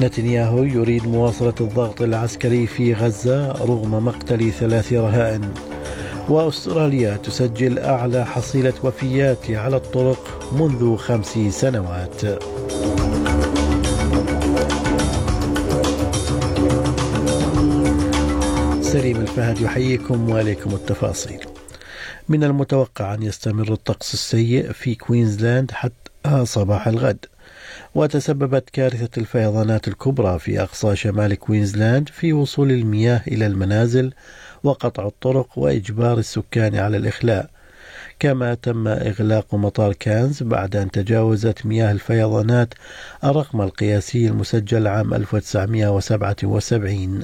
نتنياهو يريد مواصلة الضغط العسكري في غزة رغم مقتل ثلاث رهائن. وأستراليا تسجل أعلى حصيلة وفيات على الطرق منذ خمس سنوات. سليم الفهد يحييكم وعليكم التفاصيل. من المتوقع أن يستمر الطقس السيء في كوينزلاند حتى صباح الغد. وتسببت كارثة الفيضانات الكبرى في أقصى شمال كوينزلاند في وصول المياه إلى المنازل وقطع الطرق وإجبار السكان على الإخلاء. كما تم إغلاق مطار كانز بعد أن تجاوزت مياه الفيضانات الرقم القياسي المسجل عام 1977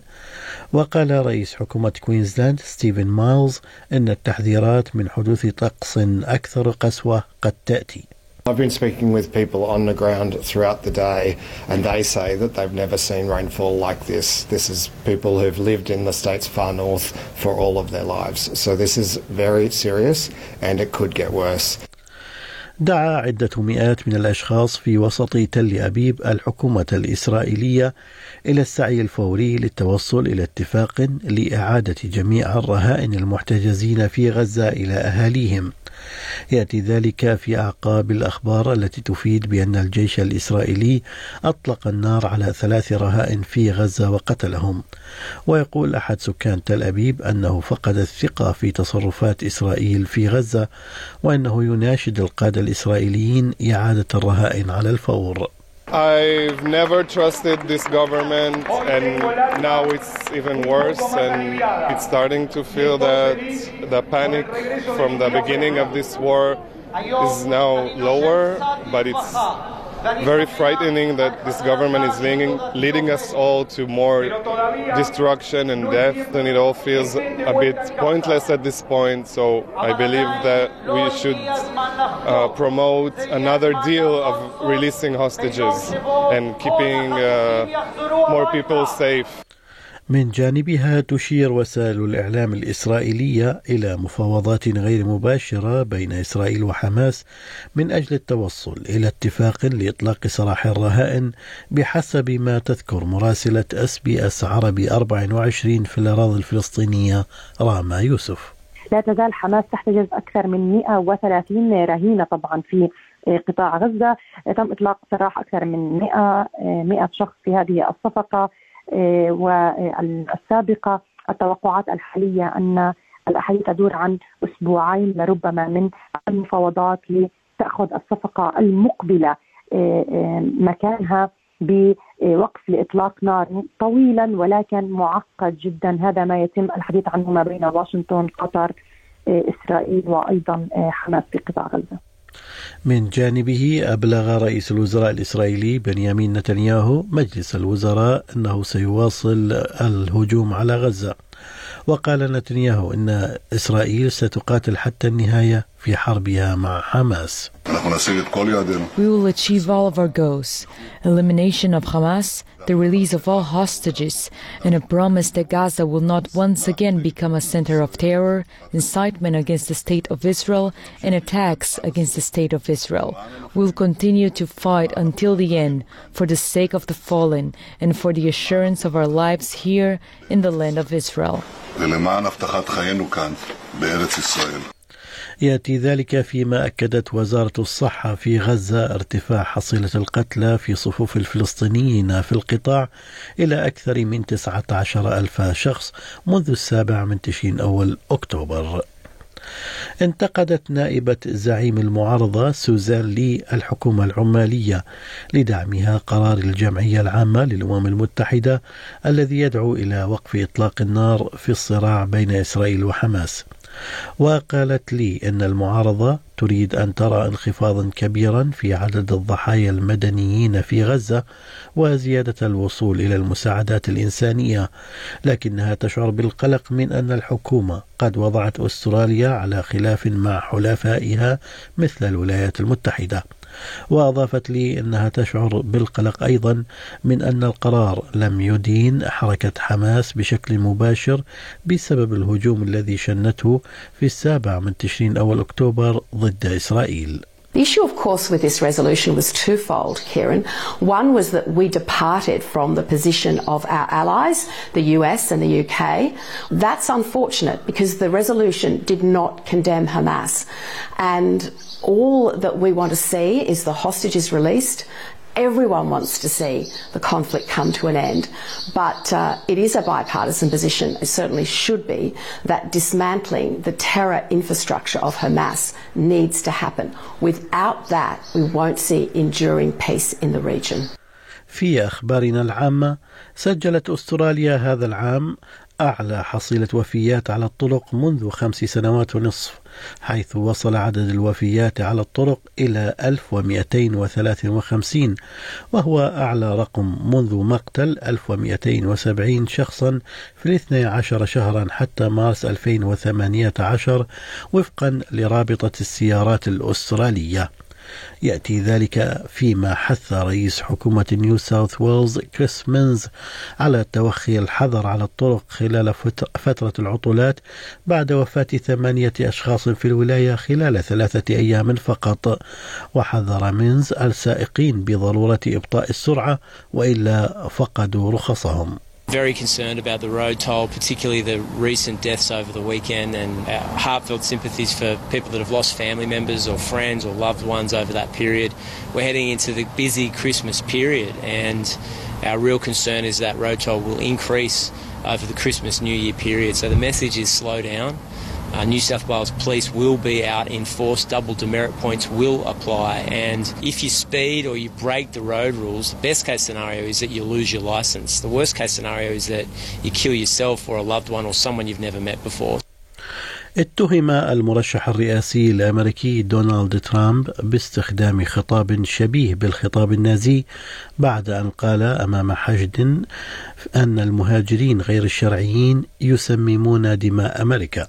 وقال رئيس حكومة كوينزلاند ستيفن مايلز أن التحذيرات من حدوث طقس أكثر قسوة قد تأتي. I've been speaking with people on the ground throughout the day, and they say that they've never seen rainfall like this. This is people who've lived in the states far north for all of their lives. So this is very serious, and it could get worse. دعا عدة مئات من الأشخاص في وسط تل أبيب الحكومة الإسرائيلية إلى السعي الفوري للتوصل إلى اتفاق لإعادة جميع الرهائن المحتجزين في غزة إلى أهاليهم. يأتي ذلك في أعقاب الأخبار التي تفيد بأن الجيش الإسرائيلي أطلق النار على ثلاث رهائن في غزة وقتلهم. ويقول أحد سكان تل أبيب أنه فقد الثقة في تصرفات إسرائيل في غزة وأنه يناشد القادة الإسرائيليين إعادة الرهائن على الفور. I've never trusted this government, and now it's even worse. And it's starting to feel that the panic from the beginning of this war is now lower, but it's very frightening that this government is leading, leading us all to more destruction and death, and it all feels a bit pointless at this point. So I believe that we should uh, promote another deal of releasing hostages and keeping uh, more people safe. من جانبها تشير وسائل الإعلام الإسرائيلية إلى مفاوضات غير مباشرة بين إسرائيل وحماس من أجل التوصل إلى اتفاق لإطلاق سراح الرهائن بحسب ما تذكر مراسلة أس بي أس عربي 24 في الأراضي الفلسطينية راما يوسف. لا تزال حماس تحتجز أكثر من 130 رهينة طبعا في قطاع غزة. تم إطلاق سراح أكثر من 100 100 شخص في هذه الصفقة. والسابقة التوقعات الحالية أن الأحاديث تدور عن أسبوعين لربما من المفاوضات لتأخذ الصفقة المقبلة مكانها بوقف لإطلاق نار طويلا ولكن معقد جدا. هذا ما يتم الحديث عنه ما بين واشنطن قطر إسرائيل وأيضا حماس في قطاع غزة. من جانبه أبلغ رئيس الوزراء الإسرائيلي بنيامين نتنياهو مجلس الوزراء أنه سيواصل الهجوم على غزة. وقال نتنياهو أن إسرائيل ستقاتل حتى النهاية. We will achieve all of our goals elimination of Hamas, the release of all hostages, and a promise that Gaza will not once again become a center of terror, incitement against the State of Israel, and attacks against the State of Israel. We will continue to fight until the end for the sake of the fallen and for the assurance of our lives here in the land of Israel. يأتي ذلك فيما أكدت وزارة الصحة في غزة ارتفاع حصيلة القتلى في صفوف الفلسطينيين في القطاع إلى أكثر من 19 ألف شخص منذ السابع من تشرين أول أكتوبر. انتقدت نائبة زعيم المعارضة سوزان لي الحكومة العمالية لدعمها قرار الجمعية العامة للأمم المتحدة الذي يدعو إلى وقف إطلاق النار في الصراع بين إسرائيل وحماس. وقالت لي إن المعارضة تريد أن ترى انخفاضا كبيرا في عدد الضحايا المدنيين في غزة وزيادة الوصول إلى المساعدات الإنسانية لكنها تشعر بالقلق من أن الحكومة قد وضعت أستراليا على خلاف مع حلفائها مثل الولايات المتحدة. وأضافت لي أنها تشعر بالقلق أيضا من أن القرار لم يدين حركة حماس بشكل مباشر بسبب الهجوم الذي شنته في السابع من تشرين أول أكتوبر ضد إسرائيل. The issue, of course, with this resolution was twofold, Kieran. One was that we departed from the position of our allies, the US and the UK. That's unfortunate because the resolution did not condemn Hamas. And all that we want to see is the hostages released Everyone wants to see the conflict come to an end, but uh, it is a bipartisan position, it certainly should be, that dismantling the terror infrastructure of Hamas needs to happen. Without that, we won't see enduring peace in the region. في أخبارنا العامة سجلت أستراليا هذا العام أعلى حصيلة وفيات على الطرق منذ خمس سنوات ونصف حيث وصل عدد الوفيات على الطرق إلى 1253 وهو أعلى رقم منذ مقتل 1270 شخصا في الاثني عشر شهرا حتى مارس 2018 وفقا لرابطة السيارات الأسترالية. يأتي ذلك فيما حث رئيس حكومة نيو ساوث ويلز كريس مينز على توخي الحذر على الطرق خلال فترة العطلات بعد وفاة ثمانية أشخاص في الولاية خلال ثلاثة أيام فقط. وحذر مينز السائقين بضرورة إبطاء السرعة وإلا فقدوا رخصهم. Very concerned about the road toll, particularly the recent deaths over the weekend, and our heartfelt sympathies for people that have lost family members or friends or loved ones over that period. We're heading into the busy Christmas period, and our real concern is that road toll will increase over the Christmas New Year period. So the message is slow down. Uh, New South Wales Police will be out in force, double demerit points will apply, and if you speed or you break the road rules, the best case scenario is that you lose your licence. The worst case scenario is that you kill yourself or a loved one or someone you've never met before. اتهم المرشح الرئاسي الامريكي دونالد ترامب باستخدام خطاب شبيه بالخطاب النازي بعد ان قال امام حشد ان المهاجرين غير الشرعيين يسممون دماء أمريكا.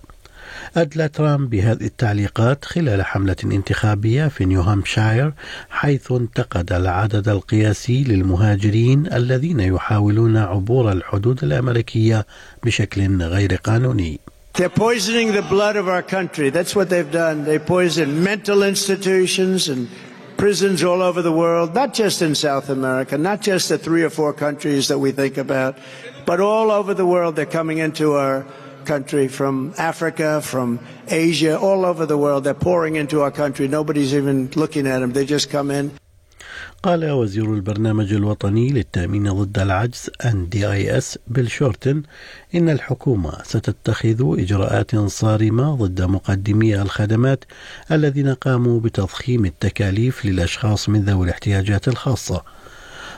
أدلى ترامب بهذه التعليقات خلال حملة انتخابية في نيو هامشاير حيث انتقد العدد القياسي للمهاجرين الذين يحاولون عبور الحدود الأمريكية بشكل غير قانوني. They're poisoning the blood of our country. That's what they've done. They poison mental institutions and prisons all over the world, not just in South America, not just the three or four countries that we think about, but all over the world. They're coming into our country, from Africa, from Asia, all over the world. They're pouring into our country. Nobody's even looking at them. They just come in. قال وزير البرنامج الوطني للتأمين ضد العجز NDIS بيل شورتن إن الحكومة ستتخذ إجراءات صارمة ضد مقدمي الخدمات الذين قاموا بتضخيم التكاليف للأشخاص من ذوي الاحتياجات الخاصة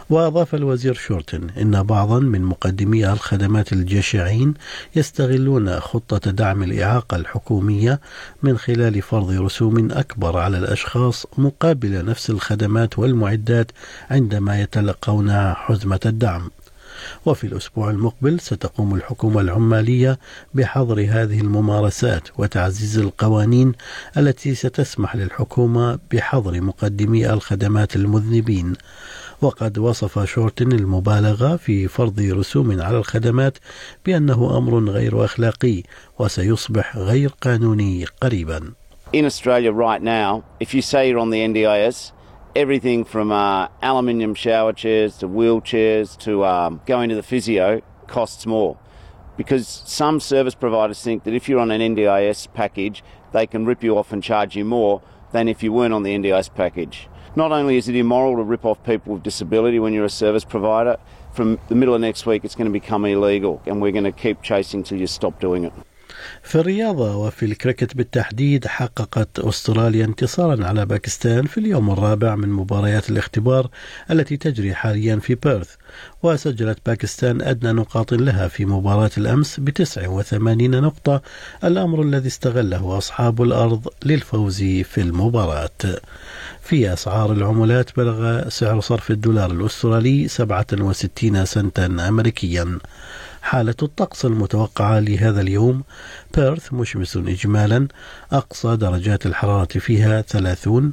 وأضاف الوزير شورتن إن بعضا من مقدمي الخدمات الجشعين يستغلون خطة دعم الإعاقة الحكومية من خلال فرض رسوم أكبر على الأشخاص مقابل نفس الخدمات والمعدات عندما يتلقون حزمة الدعم. وفي الأسبوع المقبل ستقوم الحكومة العمالية بحظر هذه الممارسات وتعزيز القوانين التي ستسمح للحكومة بحظر مقدمي الخدمات المذنبين وقد وصف شورتن المبالغة في فرض رسوم على الخدمات بأنه أمر غير أخلاقي وسيصبح غير قانوني قريبا. In Australia right now, if you say you're on the NDIS, everything from uh, aluminium shower chairs to wheelchairs to um, going to the physio costs more. Because some service providers think that if you're on an NDIS package, they can rip you off and charge you more than if you weren't on the NDIS package. Not only is it immoral to rip off people with disability when you're a service provider, from the middle of next week it's going to become illegal and we're going to keep chasing till you stop doing it. في الرياضة وفي الكريكت بالتحديد حققت أستراليا انتصارا على باكستان في اليوم الرابع من مباريات الاختبار التي تجري حاليا في بيرث وسجلت باكستان أدنى نقاط لها في مباراة الأمس ب 89 نقطة الأمر الذي استغله أصحاب الأرض للفوز في المباراة. في أسعار العملات بلغ سعر صرف الدولار الأسترالي 67 سنتا أمريكيا. حالة الطقس المتوقعة لهذا اليوم. بيرث مشمس إجمالا. أقصى درجات الحرارة فيها 30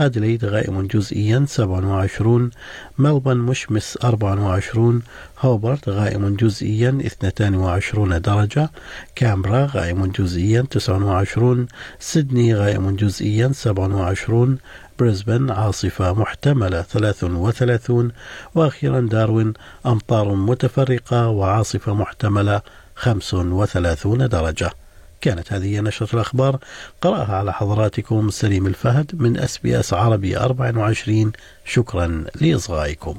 أدليد غائم جزئيا 27 ملبن مشمس 24 هوبرت غائم جزئيا 22 درجة. كامبرا غائم جزئيا 29 سيدني غائم جزئيا 27 بريسبن عاصفة محتملة 33 وأخيرا داروين أمطار متفرقة وعاصفة محتملة 35 درجة. كانت هذه نشرة الأخبار. قرأها على حضراتكم سليم الفهد من أس بي أس عربي 24 شكرا لإصغائكم.